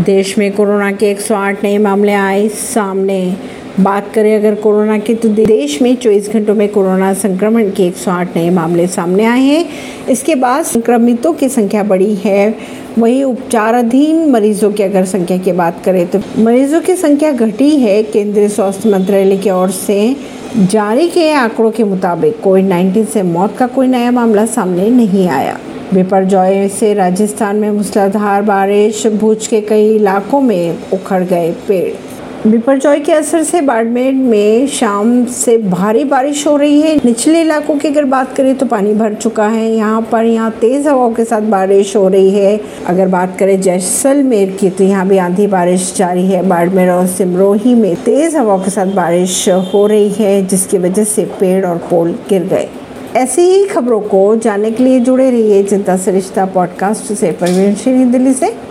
देश में कोरोना के 108 नए मामले आए सामने। बात करें अगर कोरोना की तो देश में 24 घंटों में कोरोना संक्रमण के 108 नए मामले सामने आए हैं। इसके बाद संक्रमितों की संख्या बढ़ी है। वहीं उपचाराधीन मरीजों की अगर संख्या की बात करें तो मरीजों की संख्या घटी है। केंद्रीय स्वास्थ्य मंत्रालय की ओर से जारी किए आंकड़ों के मुताबिक कोविड 19 से मौत का कोई नया मामला सामने नहीं आया। बिपरजॉय से राजस्थान में मूसलाधार बारिश, भुज के कई इलाकों में उखड़ गए पेड़। बिपरजॉय के असर से बाड़मेर में शाम से भारी बारिश हो रही है। निचले इलाकों की अगर बात करें तो पानी भर चुका है। यहाँ पर यहाँ तेज हवाओं के साथ बारिश हो रही है। अगर बात करें जैसलमेर की तो यहाँ भी आंधी बारिश जारी है। बाड़मेर और सिमरोही में तेज हवाओं के साथ बारिश हो रही है, जिसकी वजह से पेड़ और पोल गिर गए। ऐसी ही खबरों को जानने के लिए जुड़े रहिए जनता सरिश्ता रिश्ता पॉडकास्ट से परवीन दिल्ली से।